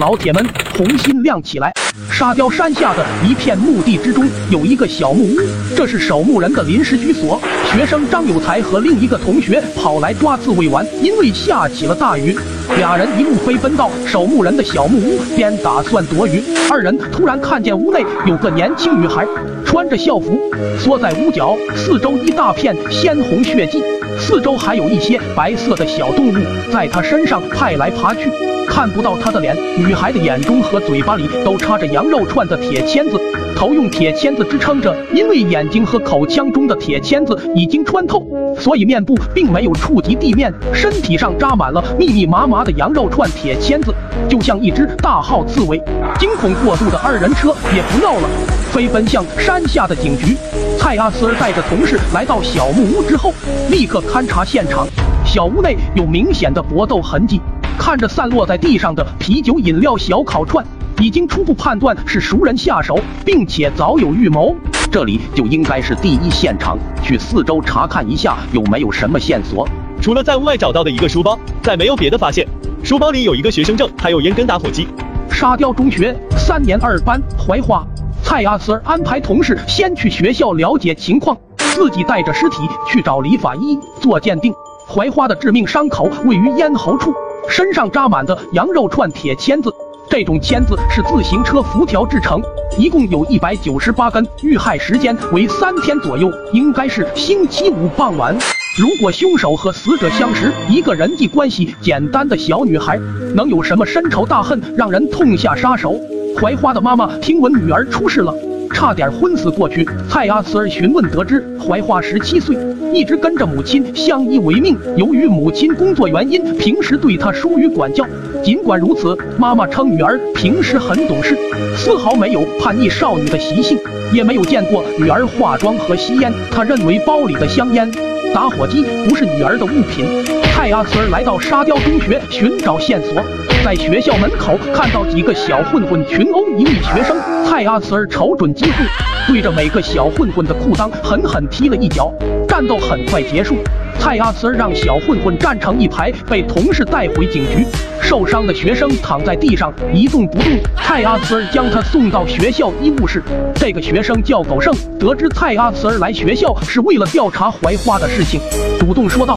老铁们红心亮起来。沙雕山下的一片墓地之中，有一个小木屋，这是守墓人的临时居所。学生张有才和另一个同学跑来抓刺猬玩，因为下起了大雨，俩人一路飞奔到守墓人的小木屋边，打算躲雨。二人突然看见屋内有个年轻女孩，穿着校服，缩在屋角，四周一大片鲜红血迹，四周还有一些白色的小动物在她身上拍来爬去。看不到她的脸，女孩的眼中和嘴巴里都插着羊肉串的铁签子，头用铁签子支撑着，因为眼睛和口腔中的铁签子已经穿透，所以面部并没有触及地面，身体上扎满了密密麻麻他的羊肉串铁签子，就像一只大号刺猬。惊恐过度的二人车也不闹了，飞奔向山下的警局。蔡阿斯带着同事来到小木屋之后，立刻勘察现场，小屋内有明显的搏斗痕迹。看着散落在地上的啤酒、饮料、小烤串，已经初步判断是熟人下手，并且早有预谋。这里就应该是第一现场，去四周查看一下有没有什么线索。除了在屋外找到的一个书包，再没有别的发现。书包里有一个学生证，还有烟跟打火机。沙雕中学三年二班槐花，蔡阿 Sir 安排同事先去学校了解情况，自己带着尸体去找李法医做鉴定。槐花的致命伤口位于咽喉处。身上扎满的羊肉串铁签子，这种签子是自行车辐条制成，一共有一百九十八根，遇害时间为三天左右，应该是星期五傍晚。如果凶手和死者相识，一个人际关系简单的小女孩，能有什么深仇大恨，让人痛下杀手？槐花的妈妈听闻女儿出事了。差点昏死过去。蔡阿慈儿询问得知，槐花十七岁，一直跟着母亲相依为命。由于母亲工作原因，平时对她疏于管教。尽管如此，妈妈称女儿平时很懂事，丝毫没有叛逆少女的习性，也没有见过女儿化妆和吸烟。她认为包里的香烟、打火机不是女儿的物品。蔡阿慈来到沙雕中学寻找线索。在学校门口看到几个小混混群殴一名学生，蔡阿慈瞅准机会，对着每个小混混的裤裆狠狠踢了一脚。战斗很快结束，蔡阿慈让小混混站成一排，被同事带回警局。受伤的学生躺在地上一动不动，蔡阿慈将他送到学校医务室。这个学生叫狗剩，得知蔡阿慈来学校是为了调查槐花的事情，主动说道。